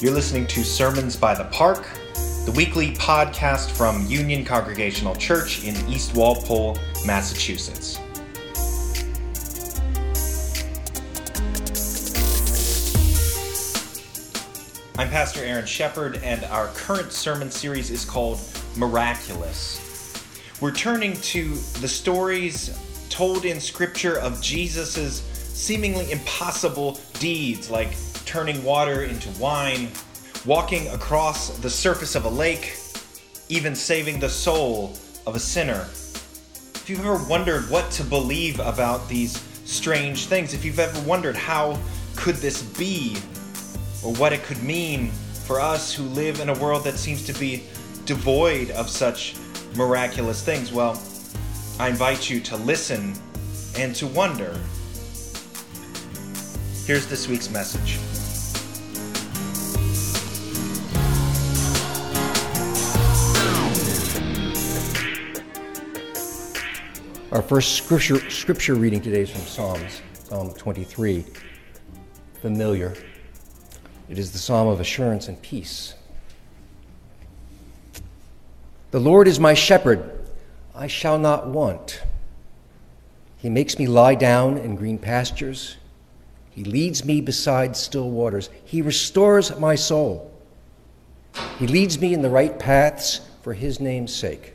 You're listening to Sermons by the Park, the weekly podcast from Union Congregational Church in East Walpole, Massachusetts. I'm Pastor Aaron Shepard, and our current sermon series is called Miraculous. We're turning to the stories told in Scripture of Jesus' seemingly impossible deeds, like turning water into wine, walking across the surface of a lake, even saving the soul of a sinner. If you've ever wondered what to believe about these strange things, if you've ever wondered how could this be, or what it could mean for us who live in a world that seems to be devoid of such miraculous things, well, I invite you to listen and to wonder. Here's this week's message. Our first scripture, scripture reading today is from Psalms, Psalm 23. Familiar. It is the psalm of assurance and peace. The Lord is my shepherd, I shall not want. He makes me lie down in green pastures. He leads me beside still waters. He restores my soul. He leads me in the right paths for his name's sake.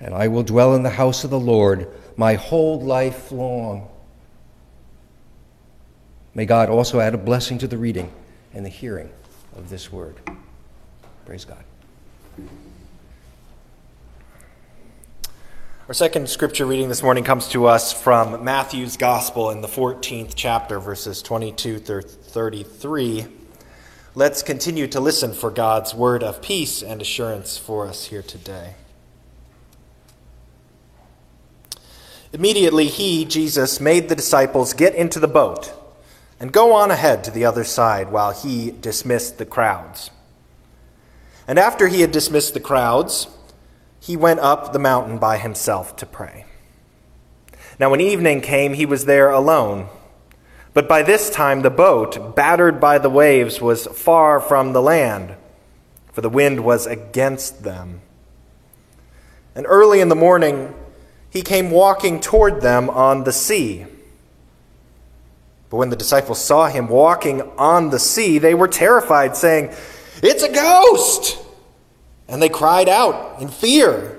and I will dwell in the house of the Lord my whole life long. May God also add a blessing to the reading and the hearing of this word. Praise God. Our second scripture reading this morning comes to us from Matthew's Gospel in the 14th chapter, verses 22 through 33. Let's continue to listen for God's word of peace and assurance for us here today. Immediately he, Jesus, made the disciples get into the boat and go on ahead to the other side while he dismissed the crowds. And after he had dismissed the crowds, he went up the mountain by himself to pray. Now, when evening came, he was there alone. But by this time, the boat, battered by the waves, was far from the land, for the wind was against them. And early in the morning, he came walking toward them on the sea. But when the disciples saw him walking on the sea, they were terrified, saying, It's a ghost! And they cried out in fear.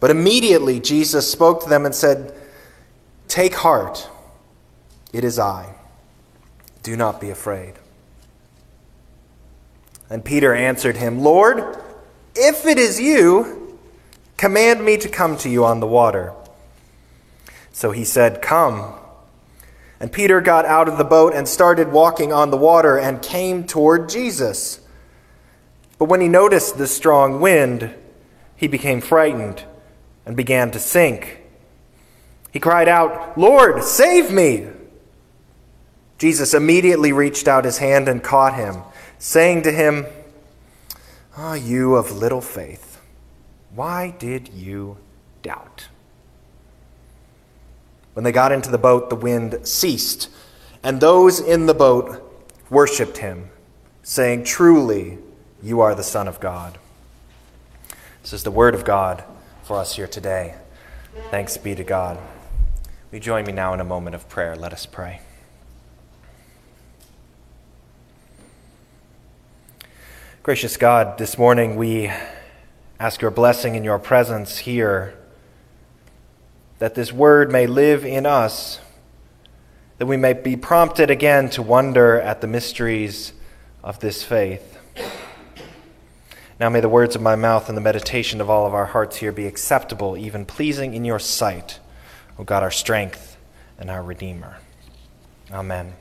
But immediately Jesus spoke to them and said, Take heart, it is I. Do not be afraid. And Peter answered him, Lord, if it is you, Command me to come to you on the water. So he said, Come. And Peter got out of the boat and started walking on the water and came toward Jesus. But when he noticed the strong wind, he became frightened and began to sink. He cried out, Lord, save me! Jesus immediately reached out his hand and caught him, saying to him, Ah, oh, you of little faith. Why did you doubt? When they got into the boat, the wind ceased, and those in the boat worshiped him, saying, Truly, you are the Son of God. This is the word of God for us here today. Thanks be to God. You join me now in a moment of prayer? Let us pray. Gracious God, this morning we ask your blessing in your presence here, that this word may live in us, that we may be prompted again to wonder at the mysteries of this faith. Now may the words of my mouth and the meditation of all of our hearts here be acceptable, even pleasing in your sight, O God, our strength and our Redeemer. Amen.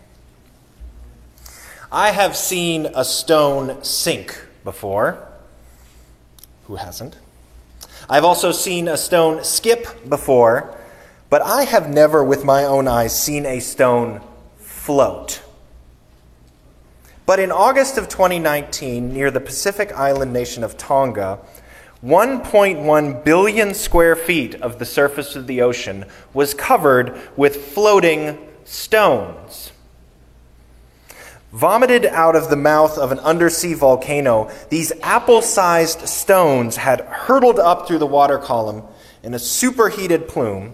I have seen a stone sink before. Who hasn't? I've also seen a stone skip before, but I have never, with my own eyes, seen a stone float. But in August of 2019, near the Pacific island nation of Tonga, 1.1 billion square feet of the surface of the ocean was covered with floating stones. Vomited out of the mouth of an undersea volcano, these apple sized stones had hurtled up through the water column in a superheated plume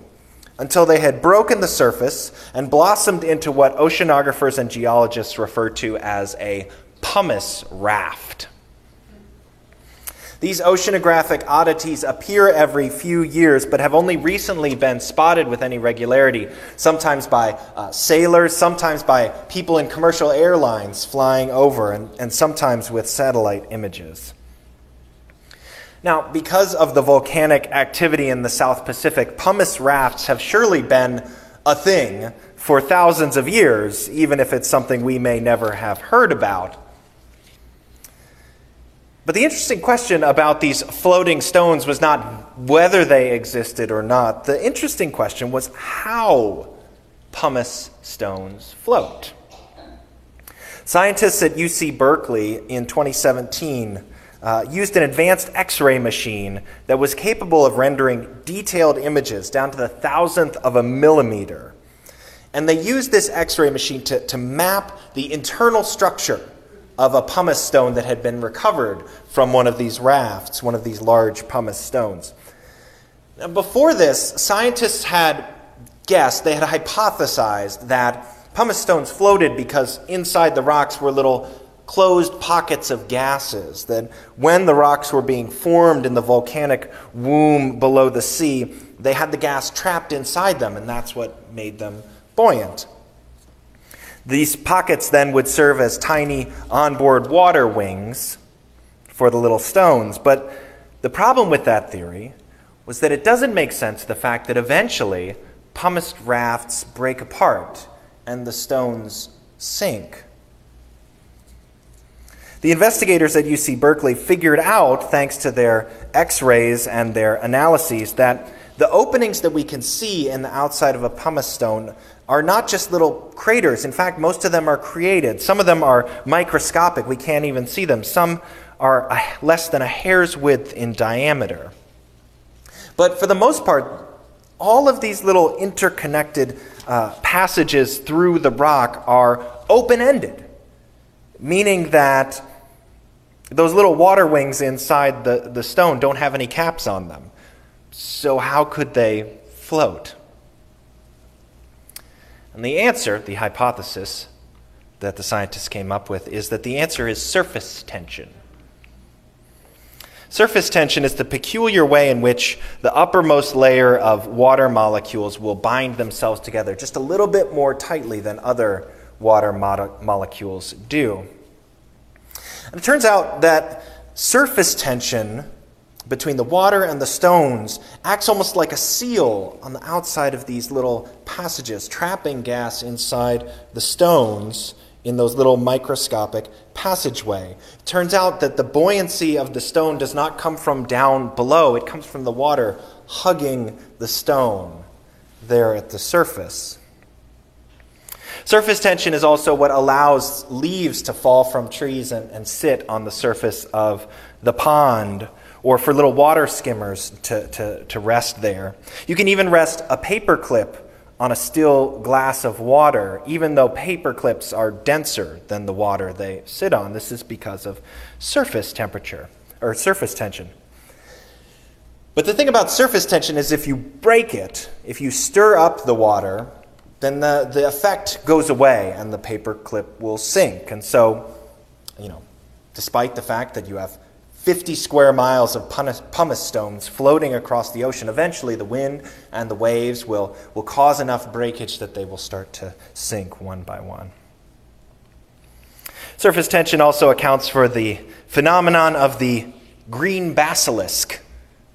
until they had broken the surface and blossomed into what oceanographers and geologists refer to as a pumice raft. These oceanographic oddities appear every few years, but have only recently been spotted with any regularity, sometimes by uh, sailors, sometimes by people in commercial airlines flying over, and, and sometimes with satellite images. Now, because of the volcanic activity in the South Pacific, pumice rafts have surely been a thing for thousands of years, even if it's something we may never have heard about. But the interesting question about these floating stones was not whether they existed or not. The interesting question was how pumice stones float. Scientists at UC Berkeley in 2017 uh, used an advanced X ray machine that was capable of rendering detailed images down to the thousandth of a millimeter. And they used this X ray machine to, to map the internal structure of a pumice stone that had been recovered from one of these rafts, one of these large pumice stones. Now, before this, scientists had guessed, they had hypothesized that pumice stones floated because inside the rocks were little closed pockets of gases. That when the rocks were being formed in the volcanic womb below the sea, they had the gas trapped inside them, and that's what made them buoyant. These pockets then would serve as tiny onboard water wings for the little stones. But the problem with that theory was that it doesn't make sense the fact that eventually pumice rafts break apart and the stones sink. The investigators at UC Berkeley figured out, thanks to their x rays and their analyses, that the openings that we can see in the outside of a pumice stone are not just little craters. In fact, most of them are created. Some of them are microscopic. We can't even see them. Some are less than a hair's width in diameter. But for the most part, all of these little interconnected uh, passages through the rock are open ended, meaning that those little water wings inside the, the stone don't have any caps on them. So, how could they float? And the answer, the hypothesis that the scientists came up with, is that the answer is surface tension. Surface tension is the peculiar way in which the uppermost layer of water molecules will bind themselves together just a little bit more tightly than other water mo- molecules do. And it turns out that surface tension between the water and the stones acts almost like a seal on the outside of these little passages, trapping gas inside the stones in those little microscopic passageway. It turns out that the buoyancy of the stone does not come from down below, it comes from the water hugging the stone there at the surface. Surface tension is also what allows leaves to fall from trees and, and sit on the surface of the pond or for little water skimmers to, to, to rest there. You can even rest a paper clip on a still glass of water, even though paper clips are denser than the water they sit on. This is because of surface temperature or surface tension. But the thing about surface tension is if you break it, if you stir up the water, then the, the effect goes away and the paper clip will sink. And so, you know, despite the fact that you have 50 square miles of pumice stones floating across the ocean. Eventually, the wind and the waves will, will cause enough breakage that they will start to sink one by one. Surface tension also accounts for the phenomenon of the green basilisk,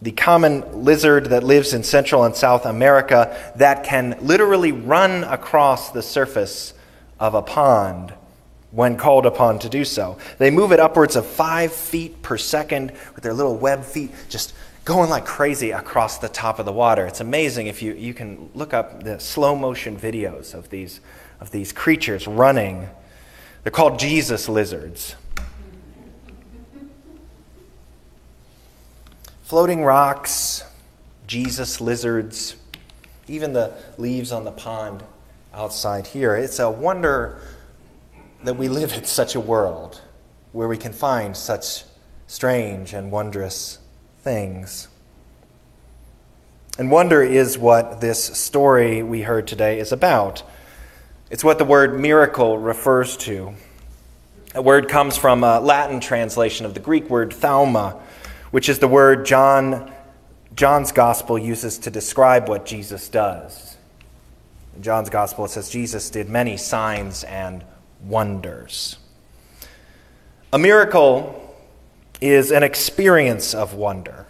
the common lizard that lives in Central and South America that can literally run across the surface of a pond when called upon to do so. They move at upwards of five feet per second with their little web feet just going like crazy across the top of the water. It's amazing if you, you can look up the slow motion videos of these, of these creatures running. They're called Jesus lizards. Floating rocks, Jesus lizards, even the leaves on the pond outside here. It's a wonder that we live in such a world where we can find such strange and wondrous things. And wonder is what this story we heard today is about. It's what the word miracle refers to. A word comes from a Latin translation of the Greek word thauma, which is the word John, John's gospel uses to describe what Jesus does. In John's gospel, it says Jesus did many signs and wonders. A miracle is an experience of wonder.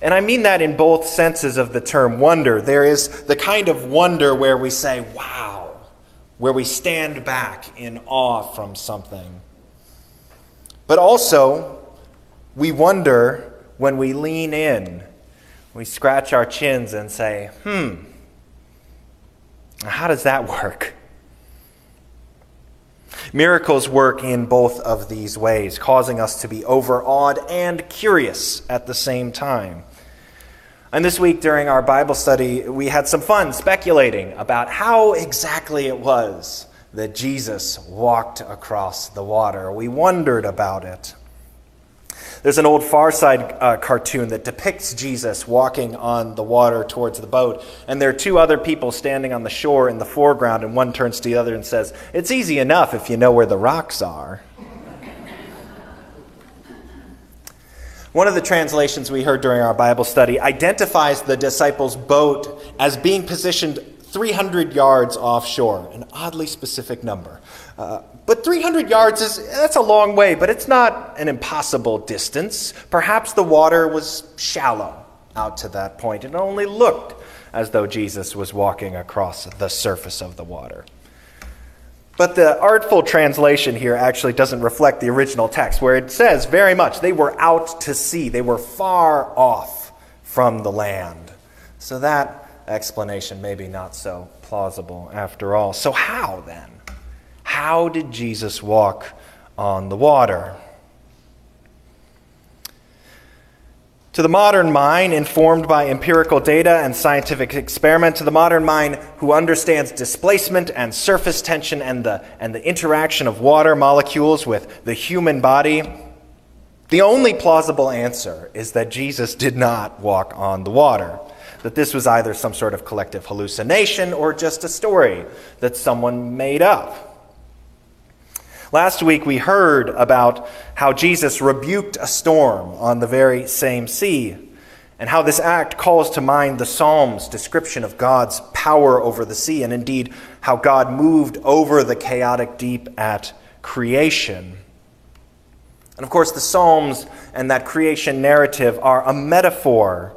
And I mean that in both senses of the term wonder. There is the kind of wonder where we say, wow, where we stand back in awe from something. But also, we wonder when we lean in, we scratch our chins and say, hmm, how does that work? Miracles work in both of these ways, causing us to be overawed and curious at the same time. And this week during our Bible study, we had some fun speculating about how exactly it was that Jesus walked across the water. We wondered about it. There's an old Far Side uh, cartoon that depicts Jesus walking on the water towards the boat, and there are two other people standing on the shore in the foreground, and one turns to the other and says, It's easy enough if you know where the rocks are. One of the translations we heard during our Bible study identifies the disciples' boat as being positioned 300 yards offshore, an oddly specific number. Uh, but 300 yards is that's a long way, but it's not an impossible distance. Perhaps the water was shallow out to that and It only looked as though Jesus was walking across the surface of the water. But the artful translation here actually doesn't reflect the original text, where it says very much they were out to sea, they were far off from the land. So that explanation may be not so plausible after all. So, how then? How did Jesus walk on the water? To the modern mind, informed by empirical data and scientific experiment, to the modern mind who understands displacement and surface tension and the, and the interaction of water molecules with the human body, the only plausible answer is that Jesus did not walk on the water that this was either some sort of collective hallucination or just a story that someone made up. Last week we heard about how Jesus rebuked a storm on the very same sea, and how this act calls to mind the Psalms' description of God's power over the sea, and indeed how God moved over the chaotic deep at creation. And of course, the Psalms and that creation narrative are a metaphor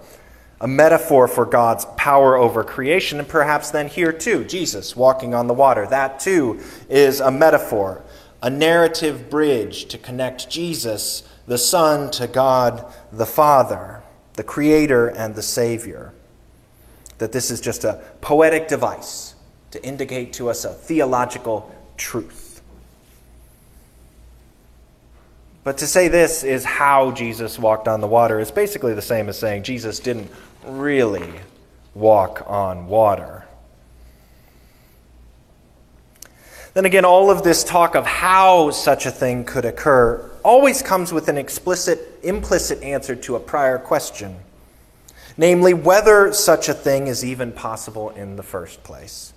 a metaphor for God's power over creation, and perhaps then here too, Jesus walking on the water. That too is a metaphor, a narrative bridge to connect Jesus, the Son, to God the Father, the Creator and the Savior. That this is just a poetic device to indicate to us a theological truth. But to say this is how Jesus walked on the water is basically the same as saying Jesus didn't really walk on water. Then again, all of this talk of how such a thing could occur always comes with an explicit, implicit answer to a prior question, namely, whether such a thing is even possible in the first place.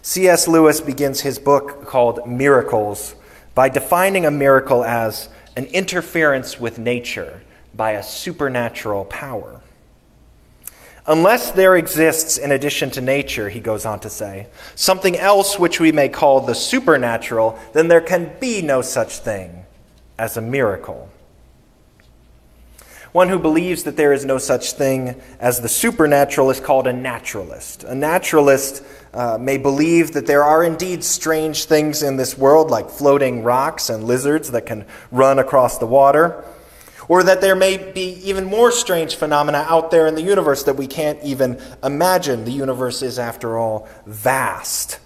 C.S. Lewis begins his book called Miracles by defining a miracle as an interference with nature by a supernatural power. Unless there exists, in addition to nature, he goes on to say, something else which we may call the supernatural, then there can be no such thing as a miracle. One who believes that there is no such thing as the supernatural is called a naturalist. A naturalist uh, may believe that there are indeed strange things in this world, like floating rocks and lizards that can run across the water, or that there may be even more strange phenomena out there in the universe that we can't even imagine. The universe is, after all, vast.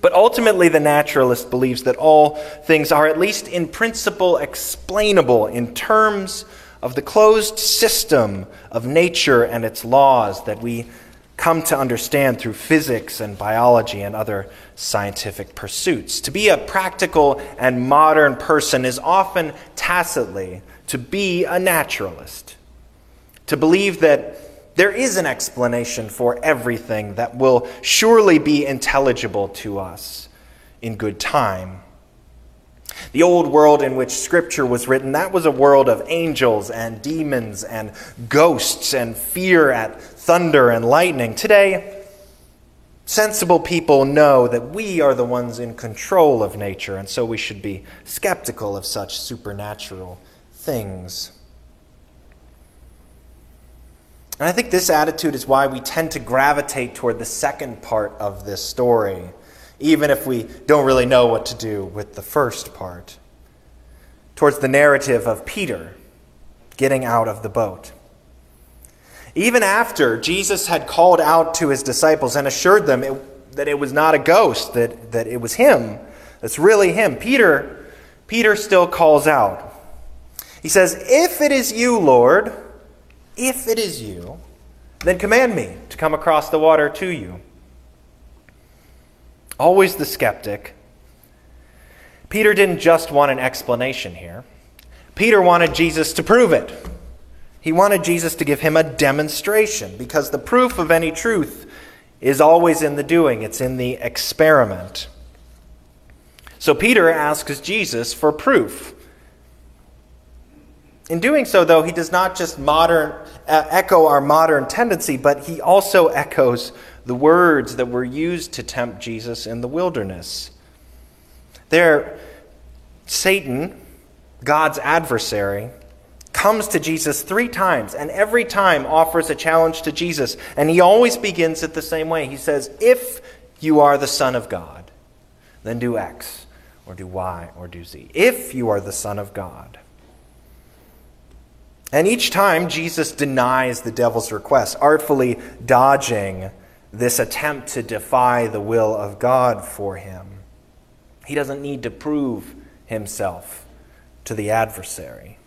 But ultimately, the naturalist believes that all things are, at least in principle, explainable in terms of the closed system of nature and its laws that we come to understand through physics and biology and other scientific pursuits. To be a practical and modern person is often tacitly to be a naturalist, to believe that there is an explanation for everything that will surely be intelligible to us in good time. The old world in which Scripture was written, that was a world of angels and demons and ghosts and fear at thunder and lightning. Today, sensible people know that we are the ones in control of nature, and so we should be skeptical of such supernatural things. And I think this attitude is why we tend to gravitate toward the second part of this story even if we don't really know what to do with the first part, towards the narrative of Peter getting out of the boat. Even after Jesus had called out to his disciples and assured them it, that it was not a ghost, that, that it was him, that's really him, Peter, Peter still calls out. He says, If it is you, Lord, if it is you, then command me to come across the water to you always the skeptic. Peter didn't just want an explanation here, Peter wanted Jesus to prove it. He wanted Jesus to give him a demonstration because the proof of any truth is always in the doing, it's in the experiment. So Peter asks Jesus for proof. In doing so, though, he does not just modern, uh, echo our modern tendency, but he also echoes the words that were used to tempt Jesus in the wilderness. There, Satan, God's adversary, comes to Jesus three times, and every time offers a challenge to Jesus. And he always begins it the same way. He says, If you are the Son of God, then do X, or do Y, or do Z. If you are the Son of God. And each time, Jesus denies the devil's request, artfully dodging this attempt to defy the will of God for him. He doesn't need to prove himself to the adversary.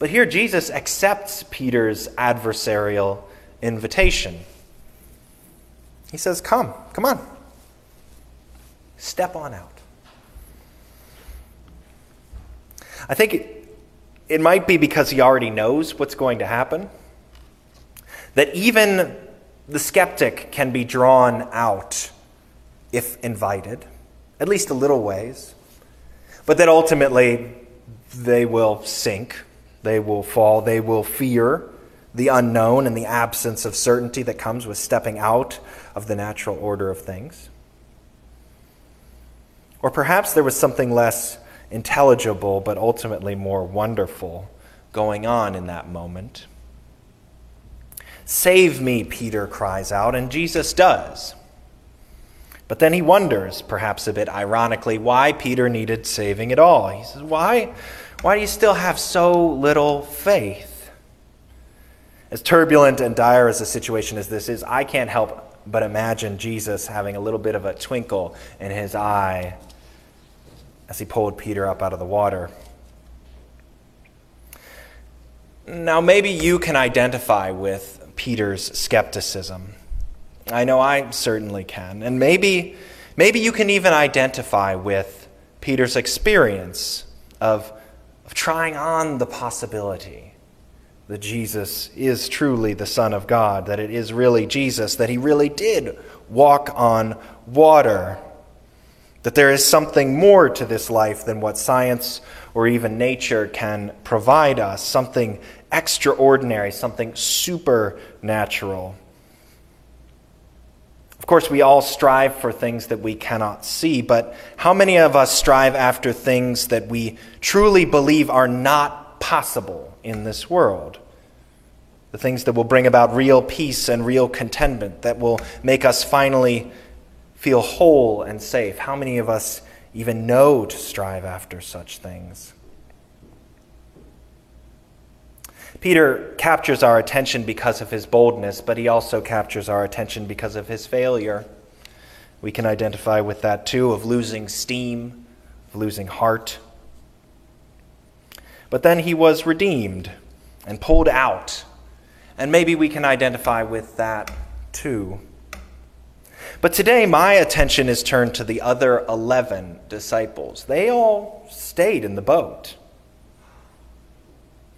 But here Jesus accepts Peter's adversarial invitation. He says, Come, come on. Step on out. I think it might be because he already knows what's going to happen. That even the skeptic can be drawn out if invited, at least a little ways, but that ultimately they will sink, they will fall, they will fear the unknown and the absence of certainty that comes with stepping out of the natural order of things. Or perhaps there was something less intelligible but ultimately more wonderful going on in that moment. Save me, Peter cries out, and Jesus does. But then he wonders, perhaps a bit ironically, why Peter needed saving at all. He says, Why, why do you still have so little faith? As turbulent and dire as a situation as this is, I can't help but imagine Jesus having a little bit of a twinkle in his eye as he pulled Peter up out of the water. Now, maybe you can identify with Peter's skepticism. I know I certainly can. And maybe, maybe you can even identify with Peter's experience of, of trying on the possibility that Jesus is truly the Son of God, that it is really Jesus, that he really did walk on water, that there is something more to this life than what science or even nature can provide us, something extraordinary, something supernatural. Of course, we all strive for things that we cannot see, but how many of us strive after things that we truly believe are not possible in this world. The things that will bring about real peace and real contentment, that will make us finally feel whole and safe. How many of us even know to strive after such things? Peter captures our attention because of his boldness, but he also captures our attention because of his failure. We can identify with that too of losing steam, of losing heart. But then he was redeemed and pulled out. And maybe we can identify with that too. But today, my attention is turned to the other 11 disciples. They all stayed in the boat.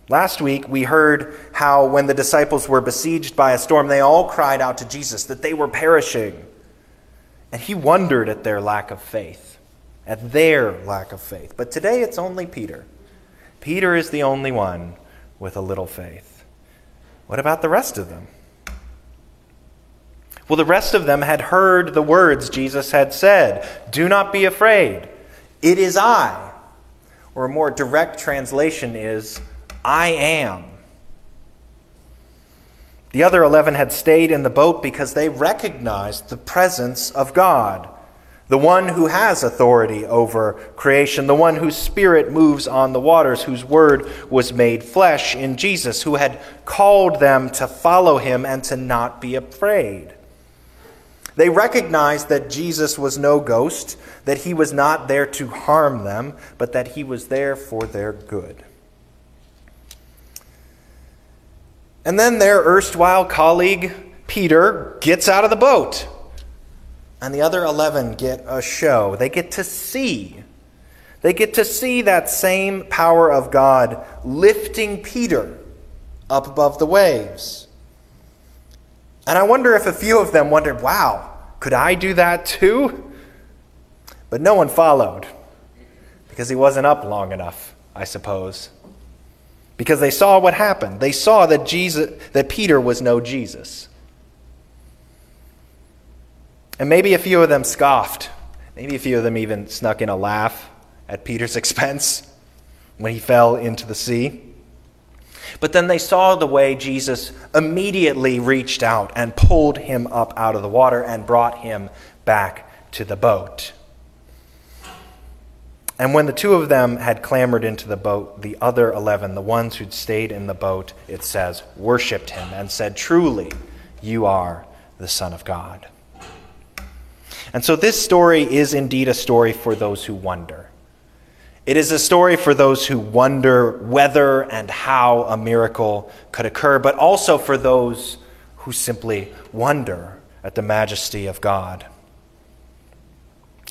Last week, we heard how when the disciples were besieged by a storm, they all cried out to Jesus that they were perishing. And he wondered at their lack of faith, at their lack of faith. But today, it's only Peter. Peter is the only one with a little faith. What about the rest of them? Well, the rest of them had heard the words Jesus had said Do not be afraid. It is I. Or a more direct translation is I am. The other 11 had stayed in the boat because they recognized the presence of God, the one who has authority over creation, the one whose spirit moves on the waters, whose word was made flesh in Jesus, who had called them to follow him and to not be afraid. They recognized that Jesus was no ghost, that he was not there to harm them, but that he was there for their good. And then their erstwhile colleague, Peter, gets out of the boat. And the other 11 get a show. They get to see. They get to see that same power of God lifting Peter up above the waves. And I wonder if a few of them wondered, wow, could I do that too? But no one followed because he wasn't up long enough, I suppose because they saw what happened. They saw that Jesus that Peter was no Jesus. And maybe a few of them scoffed. Maybe a few of them even snuck in a laugh at Peter's expense when he fell into the sea. But then they saw the way Jesus immediately reached out and pulled him up out of the water and brought him back to the boat. And when the two of them had clambered into the boat, the other eleven, the ones who'd stayed in the boat, it says, worshipped him and said, Truly, you are the Son of God. And so this story is indeed a story for those who wonder. It is a story for those who wonder whether and how a miracle could occur, but also for those who simply wonder at the majesty of God.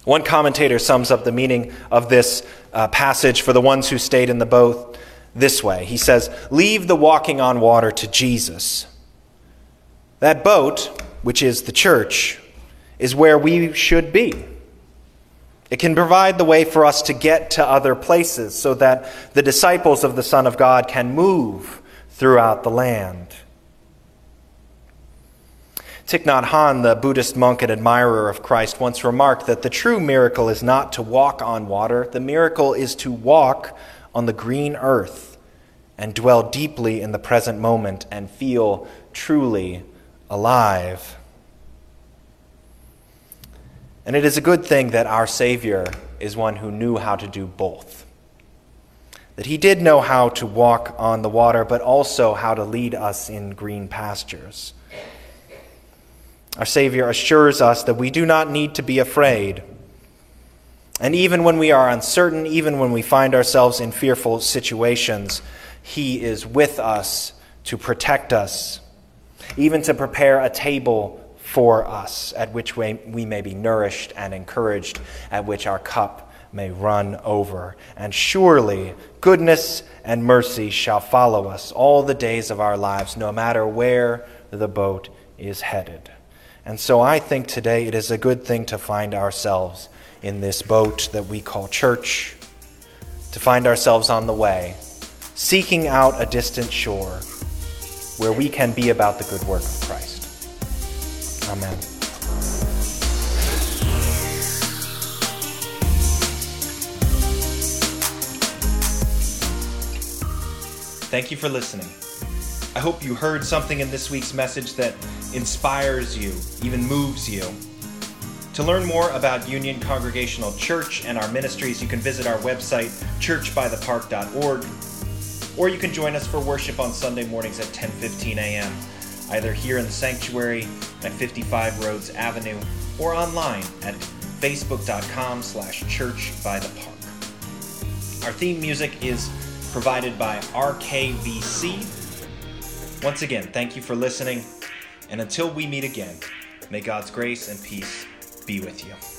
One commentator sums up the meaning of this uh, passage for the ones who stayed in the boat this way. He says, Leave the walking on water to Jesus. That boat, which is the church, is where we should be. It can provide the way for us to get to other places so that the disciples of the Son of God can move throughout the land. Thich Nhat Hanh, the Buddhist monk and admirer of Christ, once remarked that the true miracle is not to walk on water, the miracle is to walk on the green earth and dwell deeply in the present moment and feel truly alive. And it is a good thing that our Savior is one who knew how to do both. That he did know how to walk on the water, but also how to lead us in green pastures. Our Savior assures us that we do not need to be afraid. And even when we are uncertain, even when we find ourselves in fearful situations, He is with us to protect us, even to prepare a table for us at which way we may be nourished and encouraged, at which our cup may run over. And surely goodness and mercy shall follow us all the days of our lives, no matter where the boat is headed. And so I think today it is a good thing to find ourselves in this boat that we call church, to find ourselves on the way, seeking out a distant shore where we can be about the good work of Christ. Amen. Thank you for listening. I hope you heard something in this week's message that inspires you, even moves you. To learn more about Union Congregational Church and our ministries, you can visit our website, churchbythepark.org, or you can join us for worship on Sunday mornings at 10:15 a.m., either here in the sanctuary at 55 Rhodes Avenue or online at facebook.com slash churchbythepark. Our theme music is provided by RKVC. Once again, thank you for listening, and until we meet again, may God's grace and peace be with you.